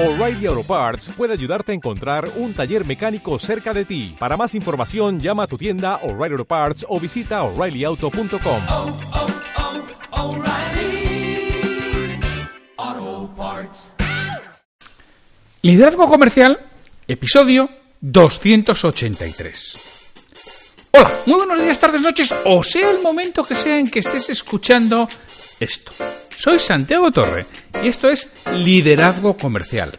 O'Reilly Auto Parts puede ayudarte a encontrar un taller mecánico cerca de ti. Para más información, llama a tu tienda O'Reilly Auto Parts o visita oreillyauto.com. oh, oh, Parts. Liderazgo Comercial, episodio 283. Hola, muy buenos días, tardes, noches, o sea el momento que sea en que estés escuchando esto. Soy Santiago Torre y esto es Liderazgo Comercial.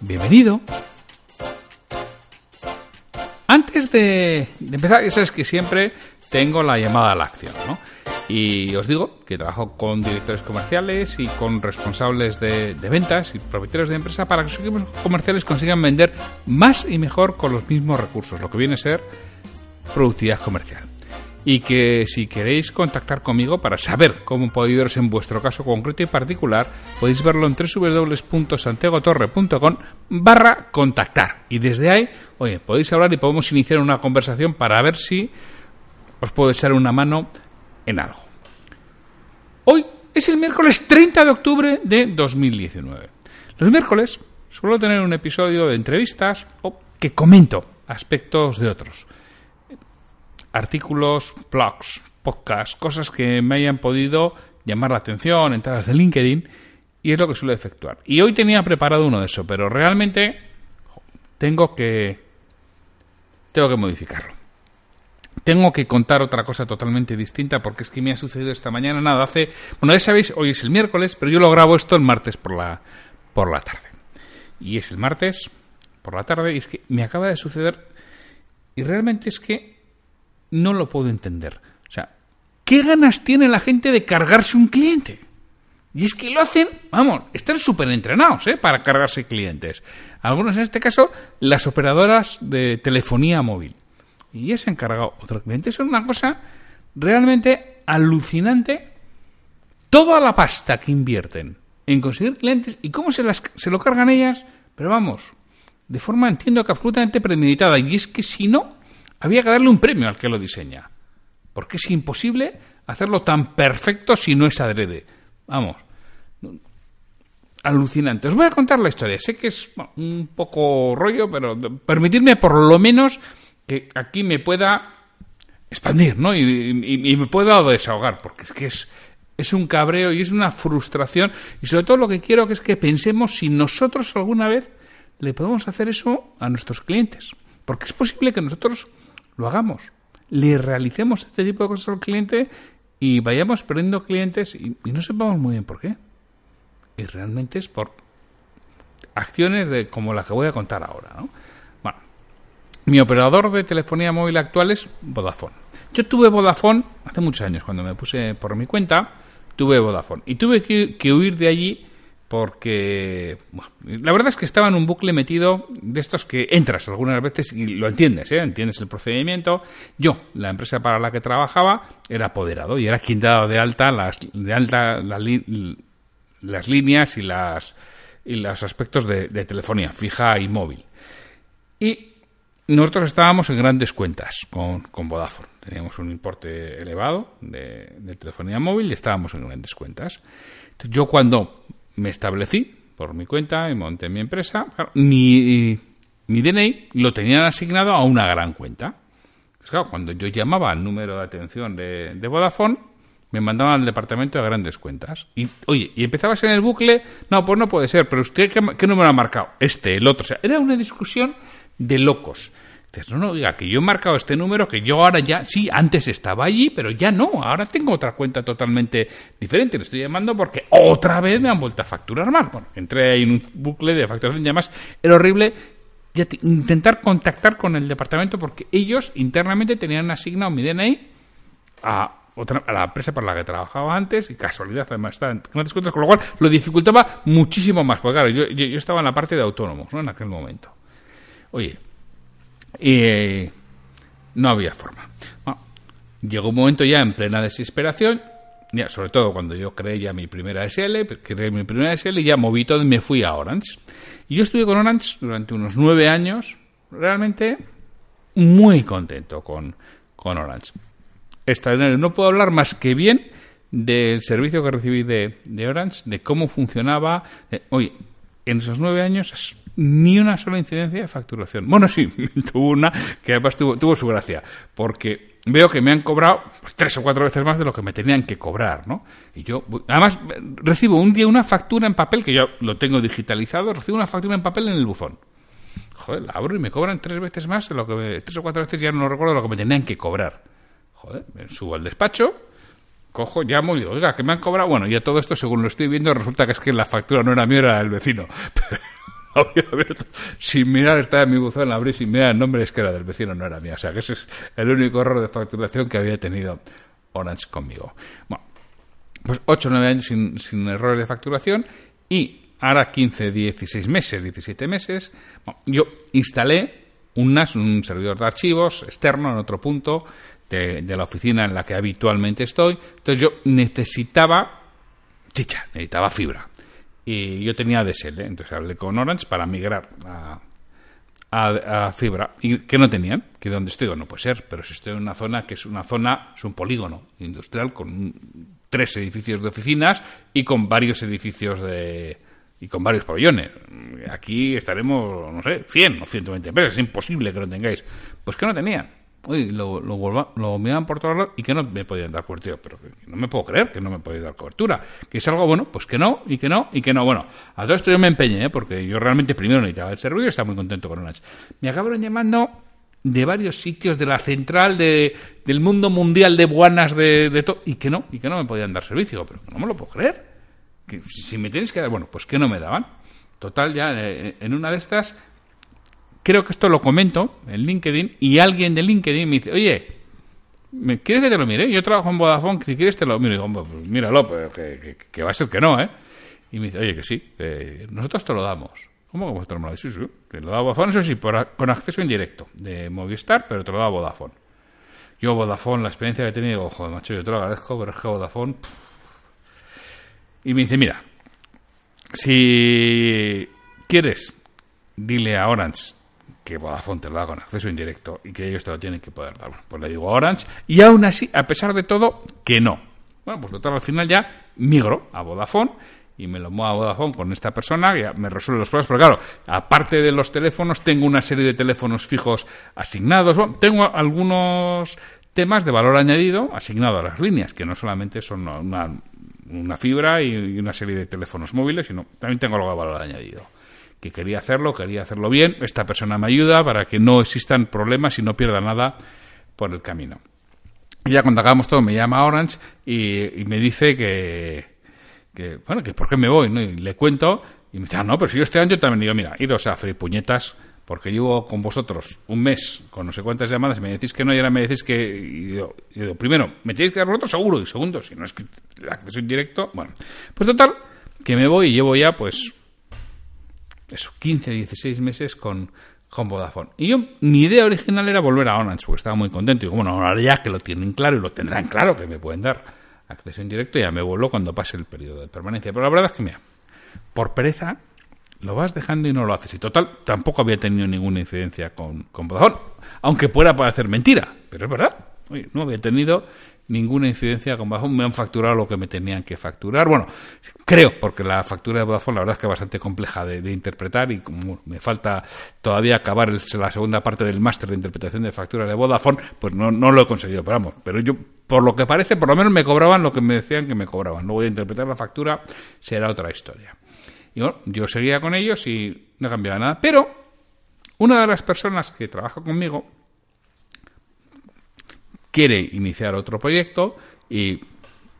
Bienvenido. Antes de, empezar, ya sabes que siempre tengo la llamada a la acción, ¿no? Y os digo que trabajo con directores comerciales y con responsables de, de ventas y propietarios de empresa para que sus equipos comerciales consigan vender más y mejor con los mismos recursos, lo que viene a ser productividad comercial. Y que si queréis contactar conmigo para saber cómo puedo ayudaros en vuestro caso concreto y particular, podéis verlo en www.santiagotorre.com barra contactar. Y desde ahí, oye, podéis hablar y podemos iniciar una conversación para ver si os puedo echar una mano en algo. Hoy es el miércoles 30 de octubre de 2019. Los miércoles suelo tener un episodio de entrevistas o que comento aspectos de otros. Artículos, blogs, podcasts, cosas que me hayan podido llamar la atención, entradas de LinkedIn, y es lo que suelo efectuar. Y hoy tenía preparado uno de eso, pero realmente tengo que tengo que modificarlo. Tengo que contar otra cosa totalmente distinta porque es que me ha sucedido esta mañana. Nada, hace. Bueno, ya sabéis, hoy es el miércoles, pero yo lo grabo esto el martes por la, por la tarde. Y es el martes por la tarde y es que me acaba de suceder y realmente es que no lo puedo entender. O sea, ¿qué ganas tiene la gente de cargarse un cliente? Y es que lo hacen, vamos, están súper entrenados ¿eh? para cargarse clientes. Algunos, en este caso, las operadoras de telefonía móvil. Y ya se han cargado otro cliente. Es una cosa realmente alucinante. Toda la pasta que invierten en conseguir clientes y cómo se, las, se lo cargan ellas, pero vamos, de forma entiendo que absolutamente premeditada. Y es que si no, había que darle un premio al que lo diseña. Porque es imposible hacerlo tan perfecto si no es adrede. Vamos. Alucinante. Os voy a contar la historia. Sé que es un poco rollo, pero permitidme por lo menos que aquí me pueda expandir, ¿no? Y, y, y, me pueda desahogar, porque es que es, es un cabreo y es una frustración. Y sobre todo lo que quiero que es que pensemos si nosotros alguna vez le podemos hacer eso a nuestros clientes. Porque es posible que nosotros lo hagamos. Le realicemos este tipo de cosas al cliente y vayamos perdiendo clientes y, no sepamos muy bien por qué. Y realmente es por acciones de como la que voy a contar ahora, ¿no? Bueno, mi operador de telefonía móvil actual es Vodafone. Yo tuve Vodafone hace muchos años, cuando me puse por mi cuenta, tuve Vodafone. Y tuve que huir de allí porque la verdad es que estaba en un bucle metido de estos que entras algunas veces y lo entiendes, ¿eh? entiendes el procedimiento. Yo, la empresa para la que trabajaba, era apoderado y era quien daba de alta las, de alta la, las líneas y, las, y los aspectos de, telefonía fija y móvil. Y nosotros estábamos en grandes cuentas con, con Vodafone. Teníamos un importe elevado de, de, telefonía móvil y estábamos en grandes cuentas. Yo cuando me establecí por mi cuenta y monté mi empresa, claro, mi, mi DNI lo tenían asignado a una gran cuenta. Pues cuando yo llamaba al número de atención de, de Vodafone, me mandaban al departamento de grandes cuentas. Y, oye, y empezabas en el bucle, no, pues no puede ser, pero usted, ¿qué, qué número ha marcado? Este, el otro. O sea, era una discusión de locos. Dices, no, no, oiga, que yo he marcado este número, que yo ahora ya, sí, antes estaba allí, pero ya no, ahora tengo otra cuenta totalmente diferente. Le estoy llamando porque otra vez me han vuelto a facturar mal. Bueno, entré ahí en un bucle de facturación y además era horrible ya intentar contactar con el departamento porque ellos internamente tenían asignado mi DNI a otra, a la empresa para la que trabajaba antes y casualidad además estaba en grandes cuentas, con lo cual lo dificultaba muchísimo más, porque claro, yo, yo, yo estaba en la parte de autónomos ¿no? en aquel momento. Oye, y no había forma. Llegó un momento ya en plena desesperación, ya, sobre todo cuando yo creé ya mi primera SL, creé mi primera SL y ya moví todo y me fui a Orange. Y yo estuve con Orange durante unos nueve años, realmente muy contento con, con Orange. Extraordinario. No puedo hablar más que bien del servicio que recibí de, de Orange, de cómo funcionaba. De, oye, en esos nueve años ni una sola incidencia de facturación. Bueno, sí, tuvo una que además tuvo, tuvo su gracia, porque veo que me han cobrado pues, tres o cuatro veces más de lo que me tenían que cobrar, ¿no? Y yo, además, recibo un día una factura en papel, que yo lo tengo digitalizado, recibo una factura en papel en el buzón. Joder, la abro y me cobran tres veces más de lo que me- tres o cuatro veces ya no recuerdo lo que me tenían que cobrar. Joder, me subo al despacho, cojo, llamo y digo, oiga, que me han cobrado. Bueno, y a todo esto, según lo estoy viendo, resulta que es que la factura no era mía, era del vecino. Había abierto, sin mirar, estaba en mi buzón, la abrí sin mirar el nombre, es que era del vecino, no era mía. O sea, que ese es el único error de facturación que había tenido Orange conmigo. Bueno, pues 8 o 9 años sin, sin errores de facturación y ahora 15, 16 meses, 17 meses, bueno, yo instalé un NAS, un servidor de archivos externo en otro punto de, de la oficina en la que habitualmente estoy. Entonces yo necesitaba chicha, necesitaba fibra. Y yo tenía DSL, entonces hablé con Orange para migrar a, a, fibra. ¿Y que no tenían? Que donde estoy, no puede ser, pero si estoy en una zona que es una zona, es un polígono industrial con tres edificios de oficinas y con varios edificios de y con varios pabellones. Aquí estaremos, no sé, 100 o 120 empresas, es imposible que no tengáis. Pues que no tenían. Uy, lo, lo, miraban por todos lados y que no me podían dar cobertura. Pero no me puedo creer que no me podían dar cobertura. Que es algo bueno, pues que no, y que no, y que no. Bueno, a todo esto yo me empeñé, ¿eh? porque yo realmente primero necesitaba el servicio y estaba muy contento con Orange. Me acabaron llamando de varios sitios de la central de, del mundo mundial de buanas de, de todo y que no, y que no me podían dar servicio. Pero no me lo puedo creer. Que si me tienes que dar, bueno, pues que no me daban. Total, ya eh, en una de estas creo que esto lo comento en LinkedIn y alguien de LinkedIn me dice, oye, ¿me ¿quieres que te lo mire? Yo trabajo en Vodafone, si quieres te lo miro. Y digo, "Hombre, pues míralo, pero que, que- va a ser que no, ¿eh? Y me dice, oye, que sí, nosotros te lo damos. ¿Cómo que vosotros me lo dais? Sí, sí, te lo da Vodafone, eso sí, con acceso indirecto de Movistar, pero te lo da Vodafone. Yo Vodafone, la experiencia que he tenido, joder, macho, yo te lo agradezco, pero es que Vodafone... pff". Y me dice, mira, si quieres, dile a Orange que Vodafone te lo da con acceso indirecto y que ellos te lo tienen que poder dar. Bueno, pues le digo a Orange y aún así, a pesar de todo, que no. Bueno, pues total, al final ya migro a Vodafone y me lo muevo a Vodafone con esta persona, ya me resuelve los problemas, pero claro, aparte de los teléfonos, tengo una serie de teléfonos fijos asignados, bueno, tengo algunos temas de valor añadido asignado a las líneas, que no solamente son una, una fibra y una serie de teléfonos móviles, sino también tengo algo de valor añadido que quería hacerlo, quería hacerlo bien. Esta persona me ayuda para que no existan problemas y no pierda nada por el camino. Y ya cuando acabamos todo me llama Orange y, me dice que, que, bueno, que por qué me voy, ¿no? Y le cuento y me dice, ah, no, pero si yo este año también digo, mira, iros a freír puñetas porque llevo con vosotros un mes con no sé cuántas llamadas y me decís que no y ahora me decís que... Y digo, y digo, primero, me tenéis que dar vosotros seguro y segundo, si no es que el acceso indirecto, bueno. Pues total, que me voy y llevo ya pues eso, 15, 16 meses con, con Vodafone. Y yo, mi idea original era volver a Orange, porque estaba muy contento. Y digo, bueno, ahora ya que lo tienen claro y lo tendrán claro, que me pueden dar acceso indirecto, ya me vuelvo cuando pase el periodo de permanencia. Pero la verdad es que, mira, por pereza, lo vas dejando y no lo haces. Y total, tampoco había tenido ninguna incidencia con, con Vodafone. Aunque pueda parecer mentira, pero es verdad. Oye, no había tenido ninguna incidencia con Vodafone. Me han facturado lo que me tenían que facturar. Bueno, creo, porque la factura de Vodafone la verdad es que es bastante compleja de, interpretar y como me falta todavía acabar el- la segunda parte del máster de interpretación de factura de Vodafone, pues no, no lo he conseguido. Pero vamos, pero yo, por lo que parece, por lo menos me cobraban lo que me decían que me cobraban. Luego de interpretar la factura será otra historia. Y bueno, yo seguía con ellos y no cambiaba nada. Pero una de las personas que trabaja conmigo quiere iniciar otro proyecto y,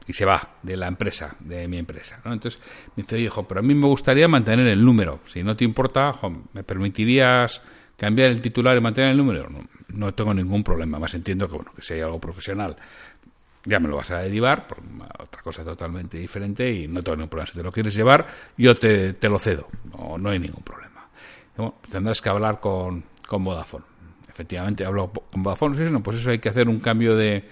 y se va de la empresa, de mi empresa. Entonces me dice, oye, hijo, pero a mí me gustaría mantener el número. Si no te importa, ¿me permitirías cambiar el titular y mantener el número? No, no tengo ningún problema. Más entiendo que, bueno, que si hay algo profesional, ya me lo vas a derivar por otra cosa totalmente diferente y no tengo ningún problema. Si te lo quieres llevar, yo te, te lo cedo. No, no hay ningún problema. Bueno, tendrás que hablar con, con Vodafone. Efectivamente, hablo con Vodafone. Sí, no, pues eso hay que hacer un cambio de,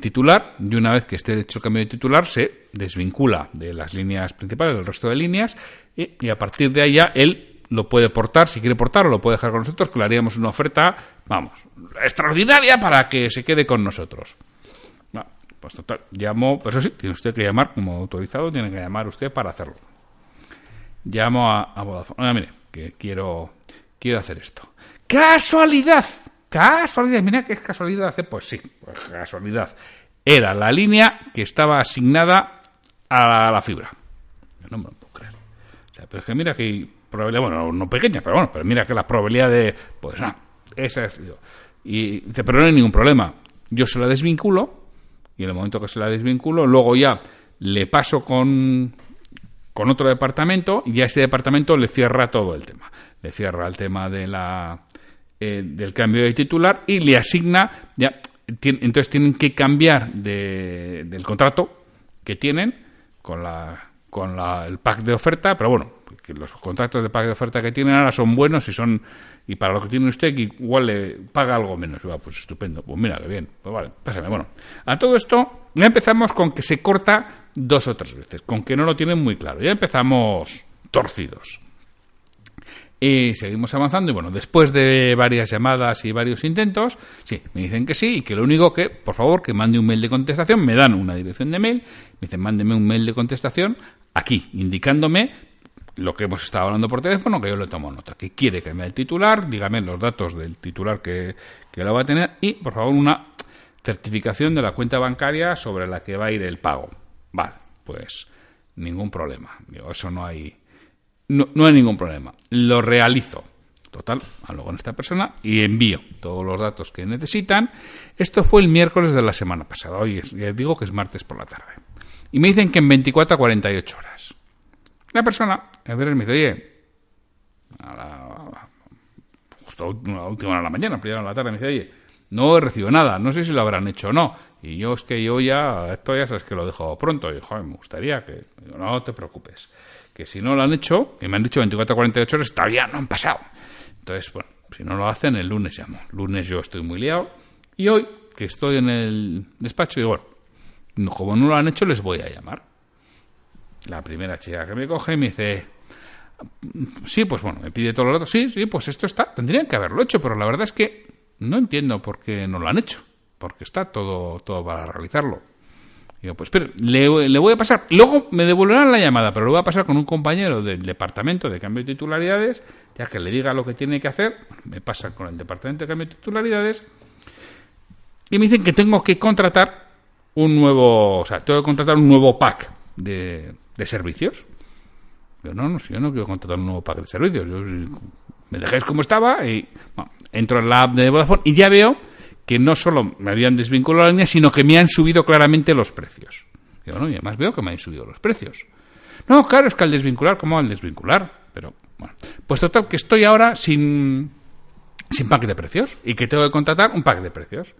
titular y una vez que esté hecho el cambio de titular se desvincula de las líneas principales del resto de líneas y, a partir de ahí ya él lo puede portar, si quiere portar o lo puede dejar con nosotros, que le haríamos una oferta, vamos, extraordinaria para que se quede con nosotros. No, pues total, llamo, pero eso sí, tiene usted que llamar como autorizado, tiene que llamar usted para hacerlo. llamo a, a Vodafone. Oiga, mire, que quiero, quiero hacer esto. ¡Casualidad! ¡Casualidad! Mira qué casualidad. Eh, Pues sí, pues casualidad. Era la línea que estaba asignada a la fibra. No me lo puedo creer. O sea, pero es que mira que probabilidad, bueno, no pequeña, pero bueno, pero mira que la probabilidad de, pues nada, esa es. Y dice, pero no hay ningún problema. Yo se la desvinculo y en el momento que se la desvinculo, luego ya le paso con, con otro departamento y a ese departamento le cierra todo el tema. Le cierra el tema de la, eh, del cambio de titular y le asigna, ya, tien- entonces tienen que cambiar de- del contrato que tienen con la con la- el pack de oferta, pero bueno, que los contratos de pack de oferta que tienen ahora son buenos y son y para lo que tiene usted igual le paga algo menos. Va, pues estupendo, pues mira, que bien, pues vale, pásame. Bueno, a todo esto ya empezamos con que se corta dos o tres veces, con que no lo tienen muy claro. Ya empezamos torcidos. Y seguimos avanzando y bueno, después de varias llamadas y varios intentos, sí, me dicen que sí y que lo único que, por favor, que mande un mail de contestación, me dan una dirección de mail, me dicen mándeme un mail de contestación aquí, indicándome lo que hemos estado hablando por teléfono, que yo le tomo nota, que quiere que me dé el titular, dígame los datos del titular que, que lo va a tener y, por favor, una certificación de la cuenta bancaria sobre la que va a ir el pago. Vale, pues ningún problema. Digo, eso no hay, no, no hay ningún problema. Lo realizo. Total, hablo con esta persona y envío todos los datos que necesitan. Esto fue el miércoles de la semana pasada. Hoy es- ya digo que es martes por la tarde. Y me dicen que en 24 a 48 horas. La persona, a ver, me dice, oye, a la, justo a la última hora de la mañana, primera de la tarde, me dice, oye, no he recibido nada, no sé si lo habrán hecho o no. Y yo es que yo ya, esto ya sabes que lo dejo pronto. Y joder, me gustaría que, digo, no te preocupes, que si no lo han hecho, que me han dicho 24 a 48 horas, todavía no han pasado. Entonces, bueno, si no lo hacen, el lunes llamo. Lunes yo estoy muy liado. Y hoy, que estoy en el despacho, digo, bueno, no- como no lo han hecho, les voy a llamar. La primera chica que me coge me dice, sí, pues bueno, me pide todos los datos. Sí, sí, pues esto está. Tendrían que haberlo hecho, pero la verdad es que no entiendo por qué no lo han hecho. Porque está todo, todo para realizarlo. Digo, pues espere, le, le voy a pasar. Luego me devolverán la llamada, pero lo voy a pasar con un compañero del departamento de cambio de titularidades, ya que le diga lo que tiene que hacer. Me pasa con el departamento de cambio de titularidades. Y me dicen que tengo que contratar un nuevo. O sea, tengo que contratar un nuevo pack de, de servicios. Yo no, no, yo no quiero contratar un nuevo pack de servicios. Me dejáis como estaba y entro en la app de Vodafone y ya veo que no solo me habían desvinculado la línea, sino que me han subido claramente los precios. Digo, no, y además veo que me han subido los precios. No, claro, es que al desvincular, ¿cómo al desvincular? Pero, bueno, pues total, que estoy ahora sin, sin pack de precios y que tengo que contratar un pack de precios.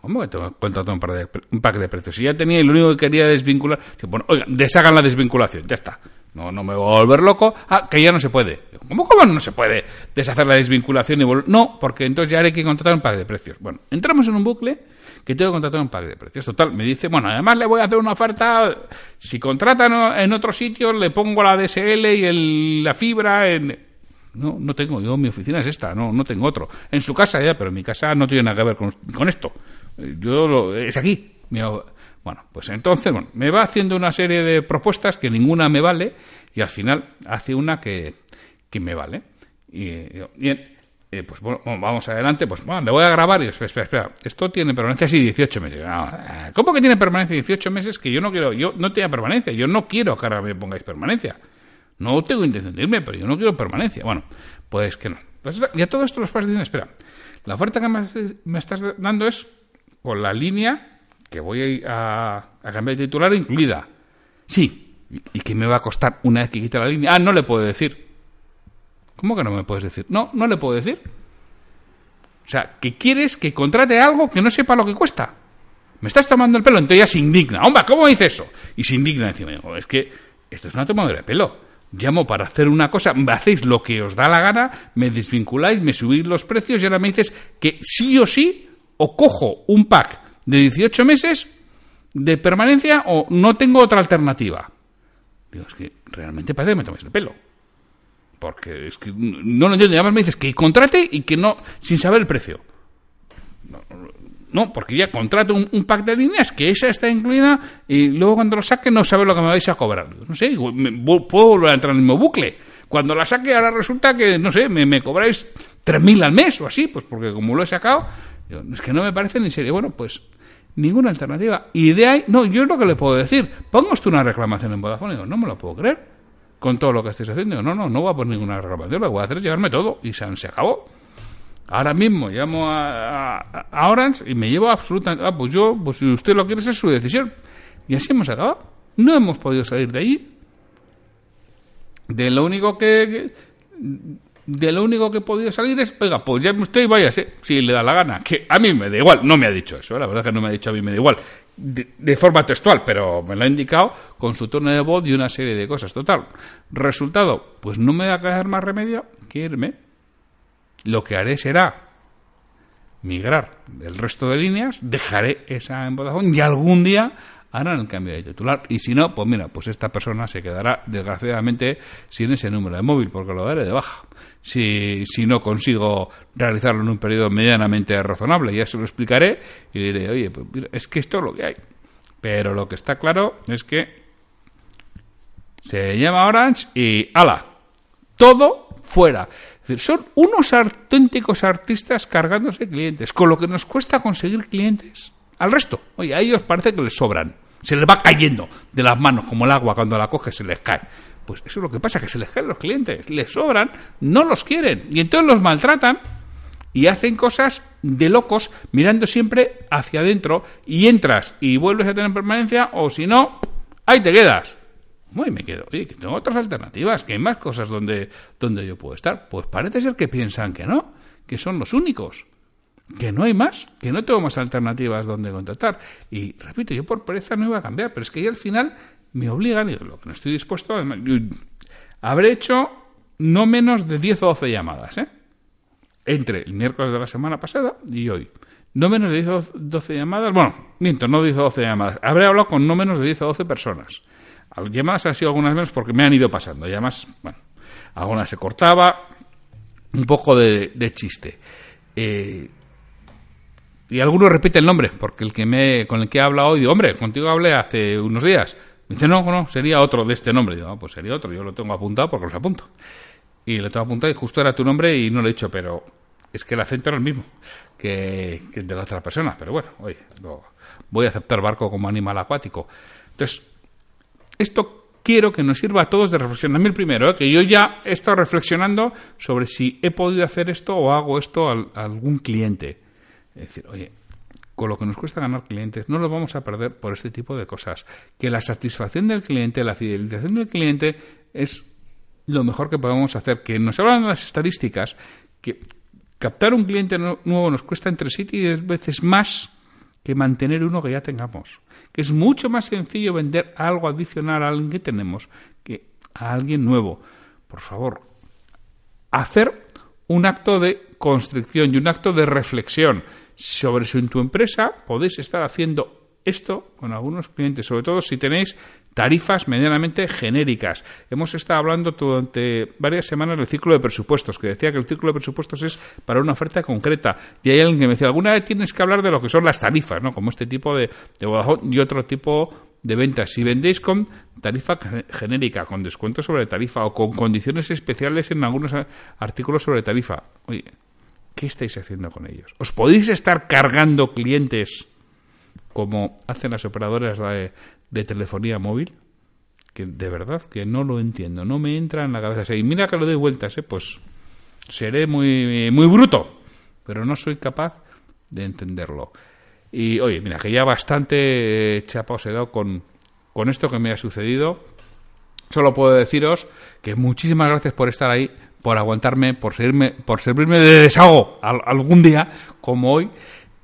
¿Cómo que tengo que contratar un, par de un pack de precios? Si ya tenía y lo único que quería desvincular. Bueno, oiga, deshagan la desvinculación, ya está. No, no me voy a volver loco. Ah, que ya no se puede. ¿Cómo, cómo no se puede deshacer la desvinculación y volver? No, porque entonces ya hay que contratar un pack de precios. Bueno, entramos en un bucle que tengo que contratar un pack de precios. Total, me dice, bueno, además le voy a hacer una oferta. Si contratan en otro sitio, le pongo la DSL y el- la fibra en. No, no tengo. Yo, mi oficina es esta, no, no tengo otro. En su casa ya, pero en mi casa no tiene nada que ver con, con esto. Yo lo, es aquí. Mi- bueno, pues entonces, bueno, me va haciendo una serie de propuestas que ninguna me vale y al final hace una que, que me vale. Y bien, eh, pues bueno, vamos adelante, pues bueno, le voy a grabar y espera, espera, espera, esto tiene permanencia así 18 meses. No, eh, ¿Cómo que tiene permanencia 18 meses? Que yo no quiero, yo no tenía permanencia, yo no quiero que ahora me pongáis permanencia. No tengo intención de irme, pero yo no quiero permanencia. Bueno, pues que no. Pues, y a todo esto los padres dicen, espera, la oferta que me, me estás dando es con la línea que voy a, cambiar de titular incluida. Sí. ¿Y- ¿Y qué me va a costar una vez que quite la línea? Ah, no le puedo decir. ¿Cómo que no me puedes decir? No, no le puedo decir. O sea, que quieres que contrate algo que no sepa lo que cuesta. Me estás tomando el pelo, entonces ya se indigna. Hombre, ¿cómo dice eso? Y se indigna encima. Es que esto es una tomadura de pelo. Llamo para hacer una cosa, me hacéis lo que os da la gana, me desvinculáis, me subís los precios y ahora me dices que sí o sí o cojo un pack de 18 meses de permanencia o no tengo otra alternativa. Digo, es que realmente parece que me tomes el pelo. Porque es que no lo entiendo. Y además me dices que contrate y que no, sin saber el precio. No, porque ya contrato un, pack de líneas que esa está incluida y luego cuando lo saque no sabe lo que me vais a cobrar. No sé, puedo volver a entrar en el mismo bucle. Cuando la saque ahora resulta que, no sé, me, me cobráis 3.000 al mes o así, pues porque como lo he sacado, digo, es que no me parece ni serio. Bueno, pues ninguna alternativa. Y de ahí, no, yo es lo que le puedo decir. Ponga usted una reclamación en Vodafone. Digo, no me lo puedo creer. Con todo lo que estáis haciendo. Digo, no, no, no voy a poner ninguna reclamación. Lo que voy a hacer es llevarme todo. Y se, se acabó. Ahora mismo llamo a, a- Orange y me llevo absolutamente... Ah, pues yo, pues si usted lo quiere, es su decisión. Y así hemos acabado. No hemos podido salir de allí. De lo único que- de lo único que he podido salir es, oiga, pues llame usted y váyase, si le da la gana. Que a mí me da igual, no me ha dicho eso, ¿eh? la verdad que no me ha dicho a mí me da igual. De, forma textual, pero me lo ha indicado con su tono de voz y una serie de cosas. Total, resultado, pues no me va a quedar más remedio que irme. Lo que haré será migrar el resto de líneas, dejaré esa en y algún día harán el cambio de titular. Y si no, pues mira, pues esta persona se quedará desgraciadamente sin ese número de móvil porque lo daré de baja. Si, si no consigo realizarlo en un periodo medianamente razonable, ya se lo explicaré y diré, oye, pues mira, es que esto es lo que hay. Pero lo que está claro es que se llama Orange y ala, todo fuera. Es decir, son unos auténticos artistas cargándose clientes, con lo que nos cuesta conseguir clientes. Al resto, oye, a ellos parece que les sobran. Se les va cayendo de las manos, como el agua cuando la coge se les cae. Pues eso es lo que pasa, que se les caen los clientes, les sobran, no los quieren, y entonces los maltratan y hacen cosas de locos mirando siempre hacia adentro y entras y vuelves a tener permanencia o si no, ahí te quedas. Muy me quedo. Oye, que tengo otras alternativas, que hay más cosas donde, donde yo puedo estar. Pues parece ser que piensan que no, que son los únicos, que no hay más, que no tengo más alternativas donde contratar. Y repito, yo por pereza no iba a cambiar, pero es que ya al final me obligan, y lo que no estoy dispuesto, además, habré hecho no menos de 10 o 12 llamadas, ¿eh? entre el miércoles de la semana pasada y hoy. No menos de 10 o 12 llamadas, bueno, miento, no 10 o 12 llamadas. Habré hablado con no menos de 10 o 12 personas. Llamadas han sido algunas menos porque me han ido pasando. Y además, bueno, algunas se cortaba, un poco de, de chiste. Eh, y alguno repite el nombre, porque el que me, con el que he hablado hoy, digo, hombre, contigo hablé hace unos días. Me dice, no, no, sería otro de este nombre. Digo, "Ah, pues sería otro, yo lo tengo apuntado porque los apunto. Y le tengo apuntado y justo era tu nombre y no lo he dicho, pero es que el acento era el mismo que, el de la otra persona. Pero bueno, oye, lo- voy a aceptar barco como animal acuático. Entonces, esto quiero que nos sirva a todos de reflexión. A mí el primero, ¿eh? que yo ya he estado reflexionando sobre si he podido hacer esto o hago esto a algún cliente. Es decir, oye, con lo que nos cuesta ganar clientes, no lo vamos a perder por este tipo de cosas. Que la satisfacción del cliente, la fidelización del cliente es lo mejor que podemos hacer. Que nos hablan las estadísticas que captar un cliente nu- nuevo nos cuesta entre 7 y 10 veces más que mantener uno que ya tengamos. Que es mucho más sencillo vender algo adicional a alguien que tenemos que a alguien nuevo. Por favor, hacer un acto de constricción y un acto de reflexión sobre en tu empresa podéis estar haciendo esto con algunos clientes, sobre todo si tenéis tarifas medianamente genéricas. Hemos estado hablando durante varias semanas del ciclo de presupuestos, que decía que el ciclo de presupuestos es para una oferta concreta. Y hay alguien que me decía, alguna vez tienes que hablar de lo que son las tarifas, ¿no? Como este tipo de, de y otro tipo de ventas. Si vendéis con tarifa gen- genérica, con descuento sobre tarifa o con condiciones especiales en algunos artículos sobre tarifa, oye, ¿qué estáis haciendo con ellos? ¿Os podéis estar cargando clientes como hacen las operadoras de, telefonía móvil? Que de verdad que no lo entiendo, no me entra en la cabeza. Y mira que lo doy vueltas, ¿eh? pues seré muy, muy bruto, pero no soy capaz de entenderlo. Y oye, mira, que ya bastante chapa os he dado con, con esto que me ha sucedido. Solo puedo deciros que muchísimas gracias por estar ahí, por aguantarme, por servirme, por servirme de desahogo al- algún día como hoy.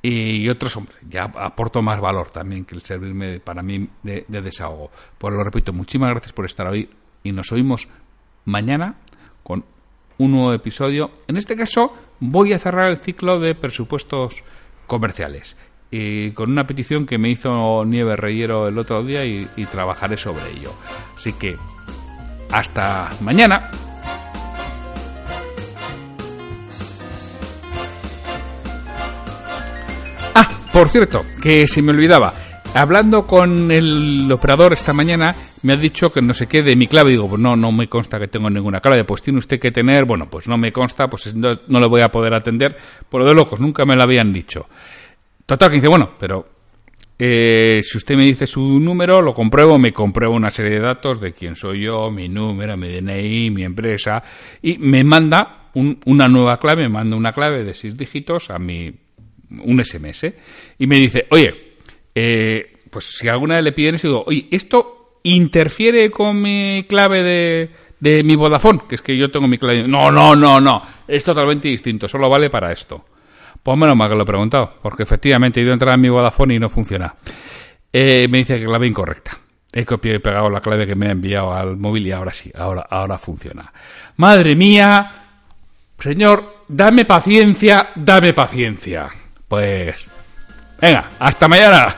Y otros, hombre, ya aporto más valor también que el servirme de- para mí de, de desahogo. Pues lo repito, muchísimas gracias por estar hoy y nos oímos mañana con un nuevo episodio. En este caso, voy a cerrar el ciclo de presupuestos comerciales. Y con una petición que me hizo Nieve Reyero el otro día y, y trabajaré sobre ello. Así que, hasta mañana. Por cierto, que se me olvidaba. Hablando con el operador esta mañana, me ha dicho que no sé qué de mi clave. Digo, pues no, no me consta que tengo ninguna clave. Pues tiene usted que tener, bueno, pues no me consta, pues no, no le voy a poder atender. Por lo de locos, nunca me lo habían dicho. Total, que dice, bueno, pero eh, si usted me dice su número, lo compruebo, me compruebo una serie de datos de quién soy yo, mi número, mi DNI, mi empresa, y me manda un- una nueva clave, me manda una clave de seis dígitos a mi un SMS y me dice, oye, eh, pues si alguna vez le piden eso, digo, oye, esto interfiere con mi clave de, de mi Vodafone, que es que yo tengo mi clave. No, no, no, no, es totalmente distinto, solo vale para esto. Pues menos mal que lo he preguntado, porque efectivamente he ido a entrar a mi Vodafone y no funciona. Eh, me dice que clave incorrecta. He copiado y pegado la clave que me ha enviado al móvil y ahora sí, ahora, ahora funciona. Madre mía, señor, dame paciencia, dame paciencia. Pues, venga, hasta mañana.